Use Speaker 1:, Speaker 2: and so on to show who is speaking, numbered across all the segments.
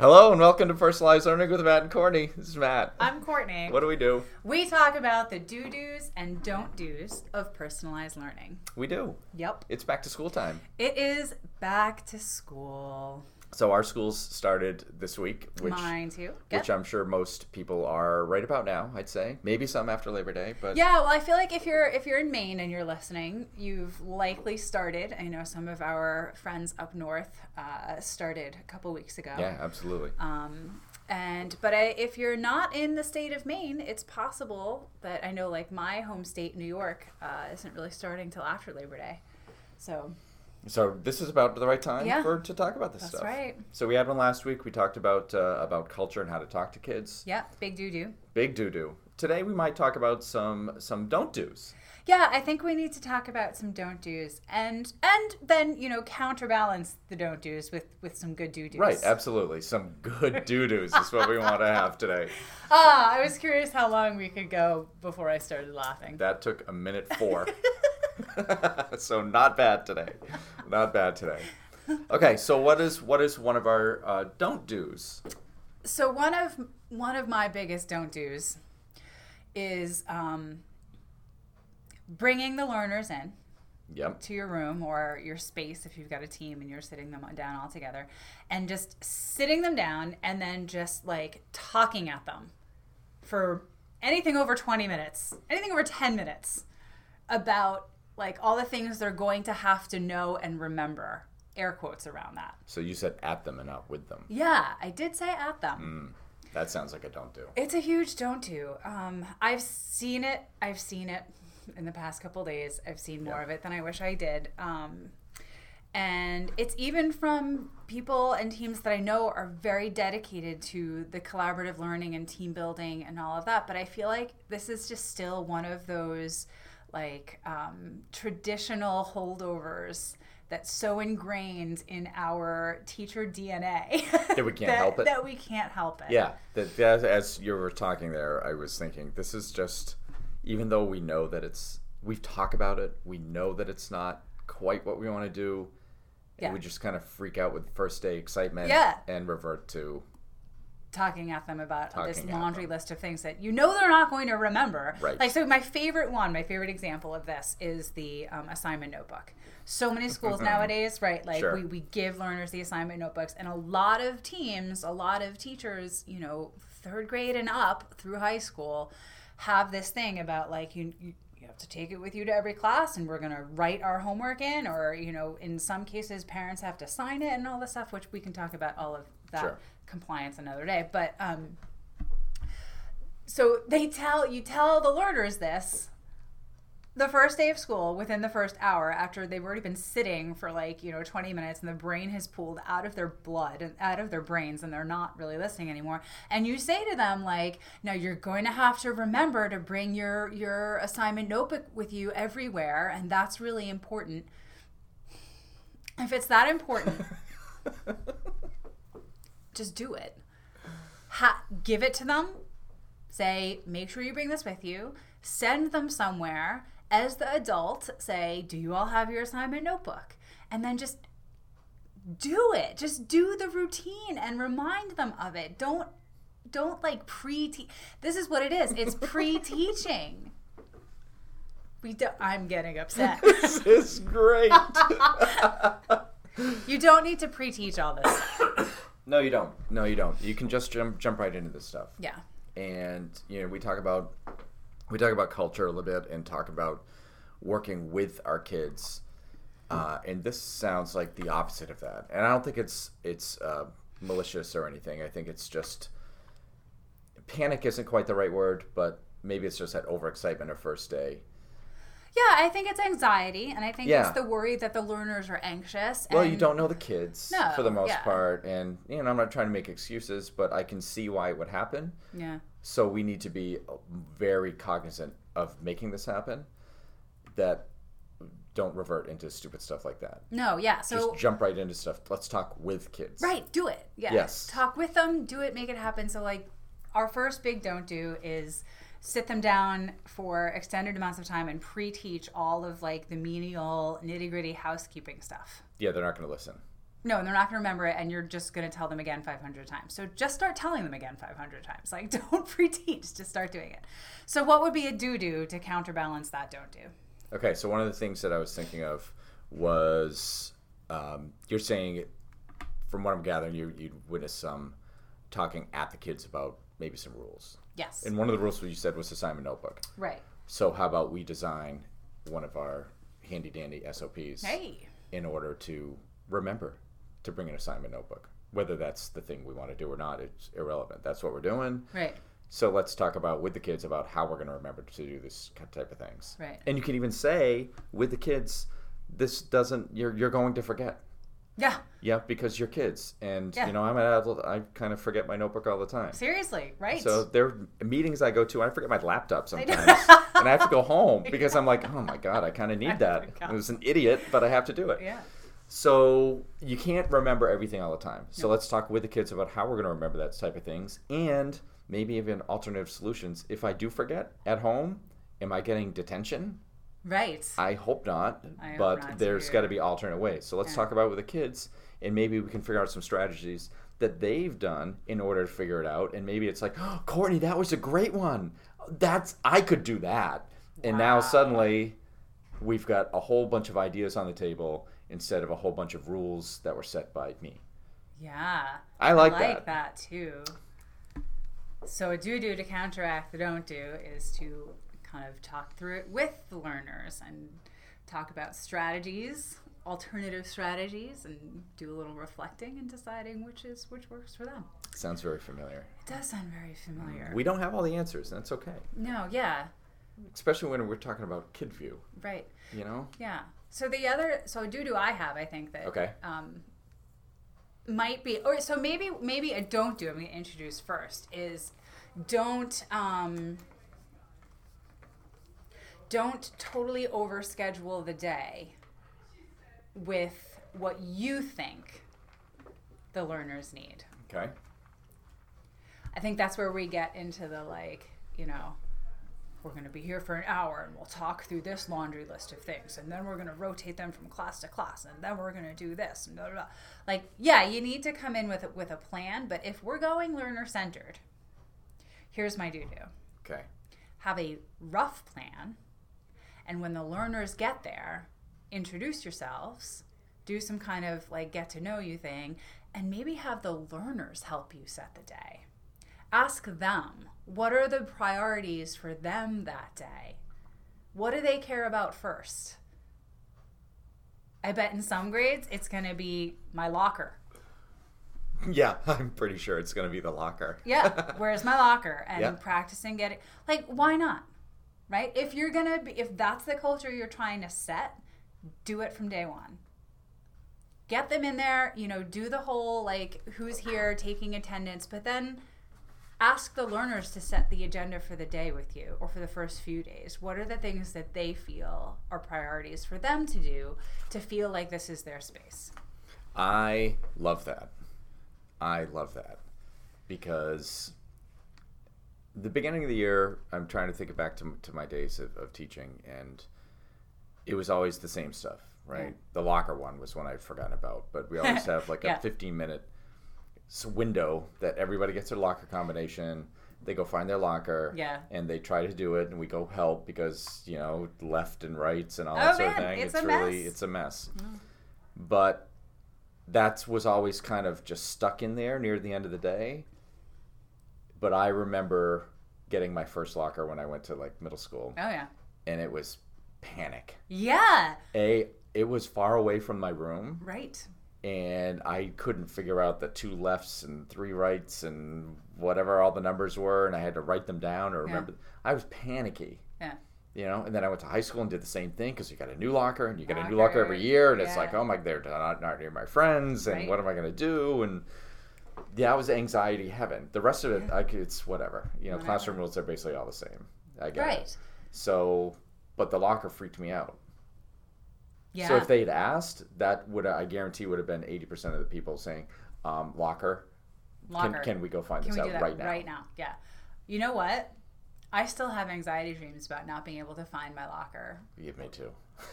Speaker 1: Hello and welcome to Personalized Learning with Matt and Courtney. This is Matt.
Speaker 2: I'm Courtney.
Speaker 1: What do we do?
Speaker 2: We talk about the do do's and don't do's of personalized learning.
Speaker 1: We do.
Speaker 2: Yep.
Speaker 1: It's back to school time.
Speaker 2: It is back to school.
Speaker 1: So our schools started this week, which
Speaker 2: Mine too.
Speaker 1: which I'm sure most people are right about now. I'd say maybe some after Labor Day, but
Speaker 2: Yeah, well, I feel like if you're if you're in Maine and you're listening, you've likely started. I know some of our friends up north uh, started a couple weeks ago.
Speaker 1: yeah, absolutely.
Speaker 2: Um, and but I, if you're not in the state of Maine, it's possible that I know like my home state, New York, uh, isn't really starting till after Labor Day. So
Speaker 1: So this is about the right time
Speaker 2: Yeah.
Speaker 1: for to talk about this
Speaker 2: that's
Speaker 1: stuff.
Speaker 2: right.
Speaker 1: So we had one last week. We talked about uh, about culture and how to talk to kids.
Speaker 2: Yeah, big doo doo.
Speaker 1: Big doo doo. Today we might talk about some some don't do's.
Speaker 2: Yeah, I think we need to talk about some don't do's and and then you know counterbalance the don't do's with with some good do do's.
Speaker 1: Right, absolutely. Some good doo do's is what we want to have today.
Speaker 2: Ah, I was curious how long we could go before I started laughing.
Speaker 1: That took a minute four. so not bad today. Not bad today. Okay, so what is what is one of our uh, don't do's?
Speaker 2: So one of one of my biggest don't do's is um, bringing the learners in
Speaker 1: Yep.
Speaker 2: to your room or your space if you've got a team and you're sitting them down all together and just sitting them down and then just like talking at them for anything over 20 minutes anything over 10 minutes about like all the things they're going to have to know and remember air quotes around that
Speaker 1: So you said at them and not with them.
Speaker 2: yeah i did say at them
Speaker 1: That sounds like a don't do.
Speaker 2: It's a huge don't do. Um, I've seen it. I've seen it in the past couple days. I've seen more
Speaker 1: Yeah.
Speaker 2: of it than I wish I did. Um, and it's even from people and teams that I know are very dedicated to the collaborative learning and team building and all of that. But I feel like this is just still one of those like um, traditional holdovers that's so ingrained in our teacher DNA
Speaker 1: That we can't help it?
Speaker 2: That we can't help it.
Speaker 1: Yeah, that, that, as you were talking there, I was thinking this is just, even though we know that it's, we've talked about it, we know that it's not quite what we want to do.
Speaker 2: Yeah.
Speaker 1: And we just kind of freak out with first day excitement
Speaker 2: Yeah.
Speaker 1: and revert to
Speaker 2: talking at them about this
Speaker 1: Talking at
Speaker 2: laundry list of things that you know they're not going to remember.
Speaker 1: Right.
Speaker 2: Like so, my favorite one, my favorite example of this is the um, assignment notebook. So many schools nowadays, right? Like
Speaker 1: Sure.
Speaker 2: we, we give learners the assignment notebooks, and a lot of teams, a lot of teachers, you know, third grade and up through high school, have this thing about like you. you you have to take it with you to every class and we're going to write our homework in or you know in some cases parents have to sign it and all this stuff which we can talk about all of that
Speaker 1: Sure.
Speaker 2: compliance another day. But um so they tell you tell the learners this the first day of school within the first hour after they've already been sitting for like you know 20 minutes and the brain has pulled out of their blood and out of their brains and they're not really listening anymore. And you say to them like now you're going to have to remember to bring your your assignment notebook with you everywhere and that's really important. If it's that important just do it. Ha- give it to them. Say make sure you bring this with you. Send them somewhere. As the adult say do you all have your assignment notebook? And then just do it. Just do the routine and remind them of it. Don't don't like pre this is what it is. It's pre-teaching. We don't i'm getting upset.
Speaker 1: This is great.
Speaker 2: you don't need to pre-teach all this
Speaker 1: no, you don't. No, you don't. You can just jump jump right into this stuff.
Speaker 2: yeah
Speaker 1: and you know we talk about we talk about culture a little bit and talk about working with our kids uh, and this sounds like the opposite of that and i don't think it's it's uh, malicious or anything i think it's just panic isn't quite the right word but maybe it's just that overexcitement of first day
Speaker 2: Yeah, I think it's anxiety, and I think
Speaker 1: Yeah.
Speaker 2: it's the worry that the learners are anxious.
Speaker 1: well you don't know the kids
Speaker 2: No,
Speaker 1: for the most
Speaker 2: yeah.
Speaker 1: part and you know i'm not trying to make excuses but i can see why it would happen
Speaker 2: Yeah,
Speaker 1: So we need to be uh, very cognizant of making this happen. That don't revert into stupid stuff like that.
Speaker 2: no, yeah. So
Speaker 1: Just jump right into stuff. Let's talk with kids.
Speaker 2: right, do it. Yeah,
Speaker 1: Yes.
Speaker 2: Talk with them, do it, make it happen. So like, our first big don't do is sit them down for extended amounts of time and pre-teach all of like the menial nitty gritty housekeeping stuff.
Speaker 1: Yeah, they're not going to listen.
Speaker 2: No, and they're not going to remember it, and you're just going to tell them again 500 times. So just start telling them again 500 times. Like, don't pre-teach, just start doing it. So, what would be a do-do to counterbalance that don't do?
Speaker 1: Okay, so one of the things that I was thinking of was um, you're saying, from what I'm gathering, you you witnessed some talking at the kids about maybe some rules.
Speaker 2: Yes.
Speaker 1: And one of the rules you said was assignment notebook.
Speaker 2: right.
Speaker 1: So how about we design one of our handy dandy SOPs
Speaker 2: Hey.
Speaker 1: in order to remember to bring an assignment notebook. Whether that's the thing we want to do or not, it's irrelevant. That's what we're doing.
Speaker 2: Right.
Speaker 1: So let's talk about with the kids about how we're going to remember to do this type of things.
Speaker 2: Right.
Speaker 1: And you can even say with the kids, this doesn't. You're you're going to forget.
Speaker 2: Yeah.
Speaker 1: Yeah, because you're kids, and
Speaker 2: Yeah.
Speaker 1: you know I'm an adult. I kind of forget my notebook all the time.
Speaker 2: Seriously. Right.
Speaker 1: So there are meetings I go to, I forget my laptop sometimes, and I have to go home because I'm like, oh my god, I kind of need that. I was an idiot, but I have to do it.
Speaker 2: yeah.
Speaker 1: So you can't remember everything all the time. So let's talk with the kids about how we're going to remember that type of things, and maybe even alternative solutions. If I do forget at home, am I getting detention?
Speaker 2: Right.
Speaker 1: I hope not,
Speaker 2: I hope
Speaker 1: but
Speaker 2: not,
Speaker 1: there's got to be alternate ways. So let's
Speaker 2: Yeah.
Speaker 1: talk about it with the kids, and maybe we can figure out some strategies that they've done in order to figure it out. And maybe it's like, oh, Courtney, that was a great one. That's I could do that. And now suddenly, we've got a whole bunch of ideas on the table instead of a whole bunch of rules that were set by me.
Speaker 2: yeah.
Speaker 1: I like,
Speaker 2: I
Speaker 1: that.
Speaker 2: like that too. So a do do to counteract the don't do is to kind of talk through it with the learners and talk about strategies, alternative strategies, and do a little reflecting and deciding which is which works for them.
Speaker 1: Sounds very familiar.
Speaker 2: It does sound very familiar.
Speaker 1: We don't have all the answers, and that's okay.
Speaker 2: no, yeah,
Speaker 1: Especially when we're talking about kid view.
Speaker 2: right,
Speaker 1: You know.
Speaker 2: yeah. So the other, so do do I have, I think that
Speaker 1: Okay.
Speaker 2: um, might be or so maybe maybe a don't do i'm going to introduce first is don't um don't totally overschedule the day with what you think the learners need
Speaker 1: Okay.
Speaker 2: i think that's where we get into the like you know we're going to be here for an hour and we'll talk through this laundry list of things and then we're going to rotate them from class to class and then we're going to do this and blah, blah, blah. like yeah you need to come in with a, with a plan but if we're going learner centered here's my do do
Speaker 1: Okay.
Speaker 2: have a rough plan and when the learners get there introduce yourselves do some kind of like get to know you thing and maybe have the learners help you set the day. Ask them what are the priorities for them that day? What do they care about first? I bet in some grades it's going to be my locker.
Speaker 1: Yeah, I'm pretty sure it's going to be the locker.
Speaker 2: yeah where's my locker? And
Speaker 1: Yeah.
Speaker 2: practicing getting like why not right? If you're gonna be if that's the culture you're trying to set do it from day one. Get them in there you know do the whole like who's here taking attendance but then ask the learners to set the agenda for the day with you or for the first few days. What are the things that they feel are priorities for them to do to feel like this is their space?
Speaker 1: I love that. I love that because the beginning of the year, I'm trying to think it back to, to my days of, of teaching, and it was always the same stuff, right?
Speaker 2: Yeah.
Speaker 1: The locker one was one I'd forgotten about, but we always have like
Speaker 2: Yeah.
Speaker 1: a 15 minute window that everybody gets their locker combination. They go find their locker,
Speaker 2: Yeah.
Speaker 1: and they try to do it, and we go help because you know left and rights and all that
Speaker 2: Oh,
Speaker 1: sort of thing.
Speaker 2: it's a
Speaker 1: really
Speaker 2: mess.
Speaker 1: it's a mess. Mm-hmm. But that was always kind of just stuck in there near the end of the day. But I remember getting my first locker when I went to like middle school,
Speaker 2: oh yeah
Speaker 1: and it was panic.
Speaker 2: yeah
Speaker 1: A, it was far away from my room,
Speaker 2: right
Speaker 1: and I couldn't figure out the two lefts and three rights and whatever all the numbers were, and I had to write them down or
Speaker 2: Yeah.
Speaker 1: remember. I was panicky.
Speaker 2: yeah
Speaker 1: You know, and then I went to high school and did the same thing because you got a new locker and you get a new
Speaker 2: Locker,
Speaker 1: locker every year, and it's like, oh my, they're not, not near my friends, and
Speaker 2: Right.
Speaker 1: what am I going to do? And yeah, I was anxiety heaven. The rest of it, I could, it's whatever. You know,
Speaker 2: Whatever.
Speaker 1: classroom rules are basically all the same. I get
Speaker 2: right
Speaker 1: it. So, but the locker freaked me out.
Speaker 2: yeah
Speaker 1: So if they had asked, that would I guarantee would have been eighty percent of the people saying, um, "Locker,
Speaker 2: Locker.
Speaker 1: Can, can we go find
Speaker 2: Can
Speaker 1: this out right now?"
Speaker 2: Right now, yeah. You know what? I still have anxiety dreams about not being able to find my locker.
Speaker 1: Yeah, me too.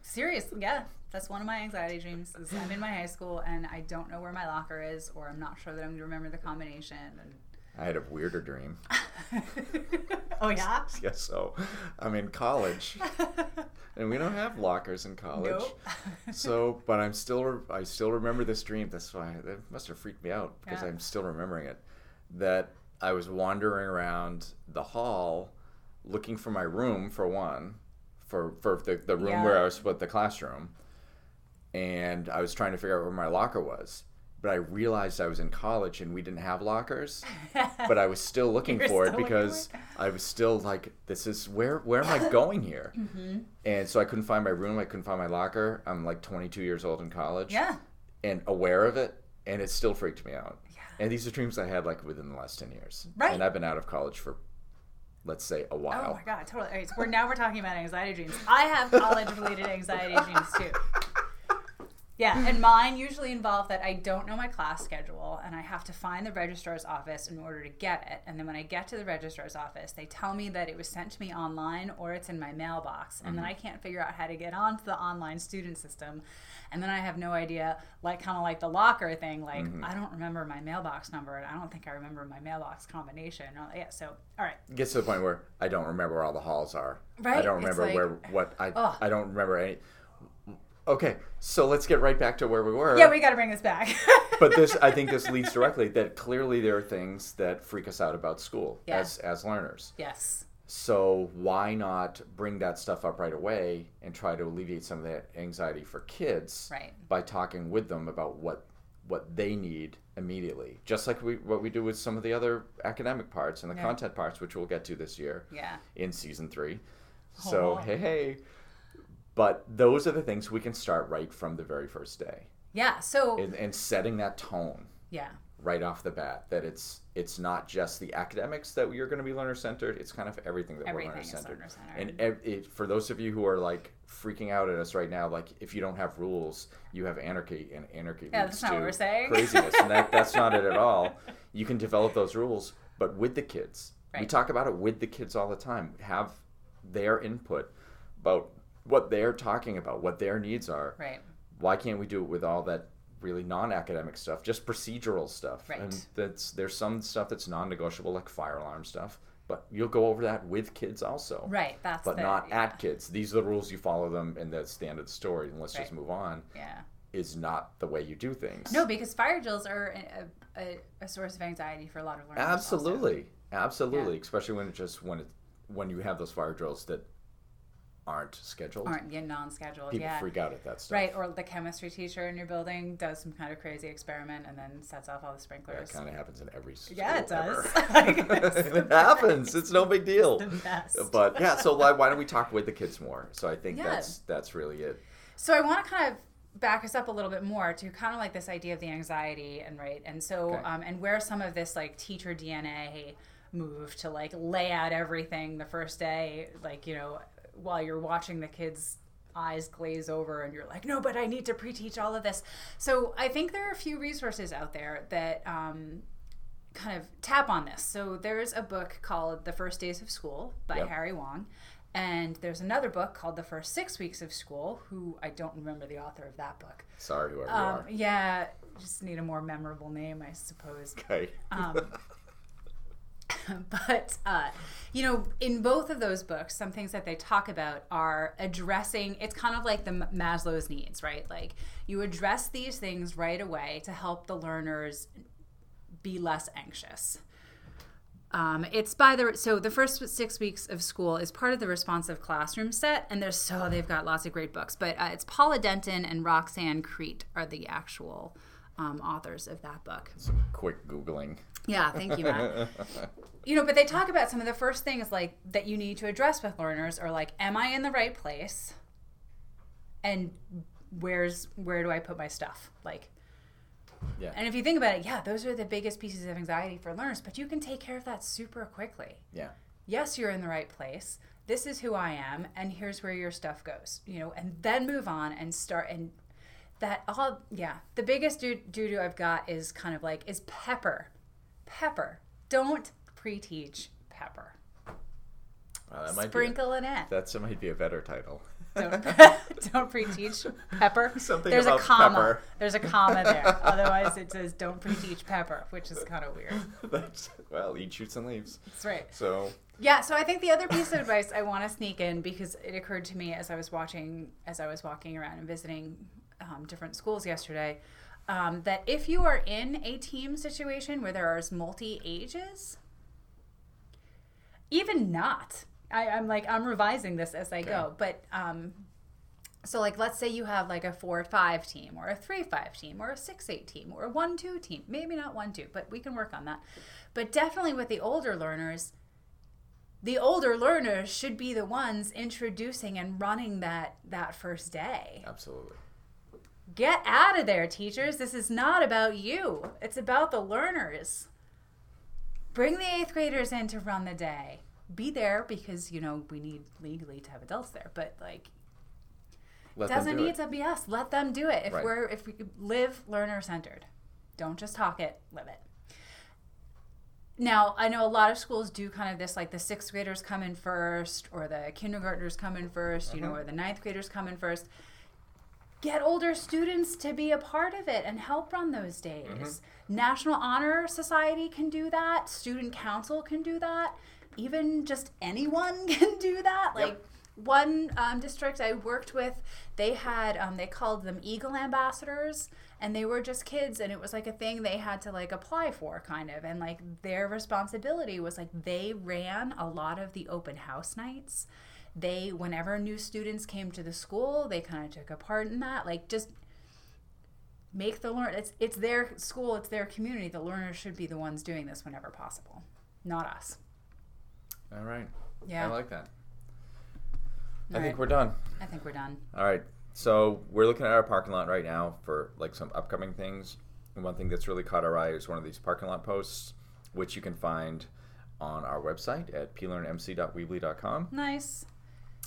Speaker 2: Seriously, yeah, that's one of my anxiety dreams. Is I'm in my high school and I don't know where my locker is, or I'm not sure that I'm going to remember the combination. And
Speaker 1: I had a weirder dream.
Speaker 2: oh yeah,
Speaker 1: yeah, so I'm in college, and we don't have lockers in college.
Speaker 2: Nope.
Speaker 1: so, but I'm still I still remember this dream. That's why it must have freaked me out because
Speaker 2: Yeah.
Speaker 1: I'm still remembering it. That I was wandering around the hall, looking for my room for one, for for the the room
Speaker 2: Yeah.
Speaker 1: where I was with the classroom, and I was trying to figure out where my locker was. But I realized I was in college and we didn't have lockers but I was still looking for it because I was still like, this is where where am I going here?
Speaker 2: Mm-hmm.
Speaker 1: And so I couldn't find my room. I couldn't find my locker. I'm like 22 years old in college
Speaker 2: yeah,
Speaker 1: and aware of it, and it still freaked me out. And these are dreams I had like within the last 10 years.
Speaker 2: Right.
Speaker 1: And I've been out of college for, let's say, a while.
Speaker 2: Oh my god, totally. Okay, so we're now we're talking about anxiety dreams. I have college related anxiety dreams too. Yeah, and mm-hmm. mine usually involve that I don't know my class schedule and I have to find the registrar's office in order to get it. And then when I get to the registrar's office, they tell me that it was sent to me online or it's in my mailbox. And then mm-hmm. I can't figure out how to get onto the online student system. And then I have no idea, like kind of like the locker thing, like mm-hmm. I don't remember my mailbox number and I don't think I remember my mailbox combination. Yeah, so all right.
Speaker 1: It gets to the point where I don't remember where all the halls are.
Speaker 2: Right.
Speaker 1: I
Speaker 2: don't
Speaker 1: remember
Speaker 2: like-
Speaker 1: where what I
Speaker 2: Ugh.
Speaker 1: I don't remember any. Okay, so let's get right back to where we were.
Speaker 2: Yeah, we got to bring this back.
Speaker 1: but this i think this leads directly that clearly there are things that freak us out about school
Speaker 2: Yeah.
Speaker 1: as as learners
Speaker 2: yes.
Speaker 1: so why not bring that stuff up right away and try to alleviate some of that anxiety for kids
Speaker 2: Right.
Speaker 1: by talking with them about what what they need immediately just like we what we do with some of the other academic parts and the
Speaker 2: Yeah.
Speaker 1: content parts which we'll get to this year
Speaker 2: Yeah.
Speaker 1: in season three. So
Speaker 2: Oh.
Speaker 1: hey hey, but those are the things we can start right from the very first day,
Speaker 2: Yeah. So
Speaker 1: and, and setting that tone
Speaker 2: yeah.
Speaker 1: right off the bat that it's it's not just the academics that you're going to be learner centered. It's kind of everything that
Speaker 2: Everything
Speaker 1: we're learner centered. And ev- it, for those of you who are like freaking out at us right now, like if you don't have rules, you have anarchy, and anarchy
Speaker 2: Yeah,
Speaker 1: leads
Speaker 2: that's not what we're saying.
Speaker 1: craziness, and that, that's not it at all. You can develop those rules, but with the kids. We talk about it with the kids all the time. Have their input about what they're talking about, what their needs are
Speaker 2: Right.
Speaker 1: why can't we do it with all that really non-academic stuff just procedural stuff
Speaker 2: Right.
Speaker 1: and that's there's some stuff that's non-negotiable like fire alarm stuff but you'll go over that with kids also
Speaker 2: Right. That's
Speaker 1: but
Speaker 2: the,
Speaker 1: not
Speaker 2: yeah.
Speaker 1: at kids these are the rules you follow them and that's the end of the story and let's just move on
Speaker 2: Yeah.
Speaker 1: is not the way you do things
Speaker 2: No, because fire drills are a, a, a source of anxiety for a lot of learners. also.
Speaker 1: absolutely absolutely especially when it just when it when you have those fire drills that aren't scheduled
Speaker 2: Aren't yeah, non-scheduled.
Speaker 1: people
Speaker 2: yeah.
Speaker 1: freak out at that stuff
Speaker 2: Right, or the chemistry teacher in your building does some kind of crazy experiment and then sets off all the sprinklers.
Speaker 1: that kind of happens in every school
Speaker 2: Yeah, it does.
Speaker 1: it happens it's no big deal
Speaker 2: the best.
Speaker 1: but yeah so like, why don't we talk with the kids more so i think
Speaker 2: Yeah.
Speaker 1: that's that's really it
Speaker 2: So I want to kind of back us up a little bit more to kind of like this idea of the anxiety and right, and so
Speaker 1: Okay.
Speaker 2: um, and where some of this like teacher DNA move to like lay out everything the first day, like you know, while you're watching the kids. Eyes glaze over, and you're like, no, but I need to pre-teach all of this. So I think there are a few resources out there that um, kind of tap on this. So there's a book called The First Days of School by
Speaker 1: Yep.
Speaker 2: Harry Wong. And there's another book called The First Six Weeks of School, who I don't remember the author of that book.
Speaker 1: sorry whoever
Speaker 2: Um,
Speaker 1: you are
Speaker 2: yeah, just need a more memorable name, I suppose.
Speaker 1: okay
Speaker 2: Um, but uh, you know, in both of those books, some things that they talk about are addressing. It's kind of like the Maslow's needs, right? Like you address these things right away to help the learners be less anxious. Um, it's by the so the first six weeks of school is part of the responsive classroom set, and there's so they've got lots of great books. But uh, it's Paula Denton and Roxann Kriete are the actual um, authors of that book.
Speaker 1: Some quick googling
Speaker 2: Yeah, thank you, Matt. you know, but they talk about some of the first things like that you need to address with learners are like, am I in the right place? And where's where do I put my stuff? Like
Speaker 1: yeah
Speaker 2: and if you think about it, yeah, those are the biggest pieces of anxiety for learners, but you can take care of that super quickly.
Speaker 1: yeah
Speaker 2: Yes, you're in the right place. This is who I am, and here's where your stuff goes. You know, and then move on and start and that all yeah. The biggest doo doo I've got is kind of like is pepper, pepper. Don't pre-teach pepper.
Speaker 1: Wow, that might be a-
Speaker 2: Sprinkle it in.
Speaker 1: That might be a better title.
Speaker 2: Don't, don't pre-teach pepper.
Speaker 1: Something
Speaker 2: There's a comma.
Speaker 1: pepper.
Speaker 2: There's a comma there. Otherwise, it says don't pre-teach pepper, which is kind of weird.
Speaker 1: That's, well, eat shoots and leaves.
Speaker 2: That's right.
Speaker 1: So
Speaker 2: Yeah. So I think the other piece of advice I want to sneak in because it occurred to me as I was watching, as I was walking around and visiting um, different schools yesterday, um, that if you are in a team situation where there are multi ages, even not. I, I'm like I'm revising this as I go, but um, so like let's say you have like a four five team or a three five team or a six eight team or a one two team. Maybe not one two, but we can work on that. But definitely with the older learners, the older learners should be the ones introducing and running that that first day.
Speaker 1: absolutely.
Speaker 2: Get out of there, teachers. This is not about you. It's about the learners. Bring the eighth graders in to run the day. Be there because, you know, we need legally to have adults there, but like
Speaker 1: Let
Speaker 2: doesn't
Speaker 1: do
Speaker 2: need
Speaker 1: it.
Speaker 2: to be us. Let them do it. If
Speaker 1: Right.
Speaker 2: we're if we live learner centered. Don't just talk it, live it. Now, I know a lot of schools do kind of this like the sixth graders come in first or the kindergartners come in 1st you know,
Speaker 1: Uh-huh.
Speaker 2: or the ninth graders come in first. Get older students to be a part of it and help run those days.
Speaker 1: Mm-hmm.
Speaker 2: National Honor Society can do that. Student Council can do that. Even just anyone can do that.
Speaker 1: Yep.
Speaker 2: Like one um, district I worked with, they had um, they called them Eagle Ambassadors, and they were just kids, and it was like a thing they had to like apply for, kind of, and like their responsibility was like they ran a lot of the open house nights. They, whenever new students came to the school, they kind of took a part in that. Like just make the learn. It's it's their school, it's their community. The learners should be the ones doing this whenever possible, not us.
Speaker 1: All right.
Speaker 2: Yeah,
Speaker 1: I like that. I
Speaker 2: All
Speaker 1: think we're done.
Speaker 2: I think we're done.
Speaker 1: All right. So we're looking at our parking lot right now for like some upcoming things. And one thing that's really caught our eye is one of these parking lot posts, which you can find on our website at plearnmc.weebly.com.
Speaker 2: Nice.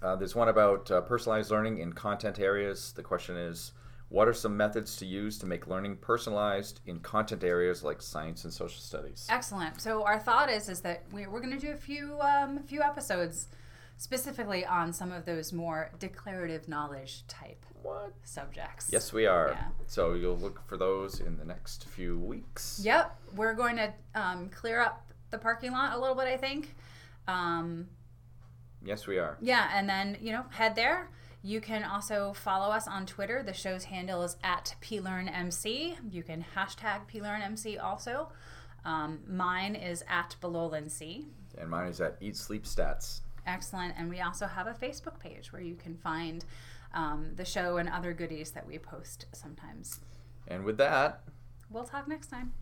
Speaker 1: Uh, there's one about uh, personalized learning in content areas. The question is, what are some methods to use to make learning personalized in content areas like science and social studies?
Speaker 2: Excellent. So our thought is is that we, we're going to do a few um, few episodes specifically on some of those more declarative knowledge type
Speaker 1: What?
Speaker 2: subjects.
Speaker 1: Yes, we are.
Speaker 2: Yeah.
Speaker 1: So you'll look for those in the next few weeks.
Speaker 2: Yep. We're going to um, clear up the parking lot a little bit. I think. Um,
Speaker 1: Yes, we are.
Speaker 2: Yeah, and then, you know, head there. You can also follow us on Twitter. The show's handle is at PLearnMC. You can hashtag PLearnMC also. Um, mine is at BelowLNC.
Speaker 1: And mine is at Eat Sleep Stats.
Speaker 2: Excellent. And we also have a Facebook page where you can find um, the show and other goodies that we post sometimes.
Speaker 1: And with that,
Speaker 2: We'll talk next time.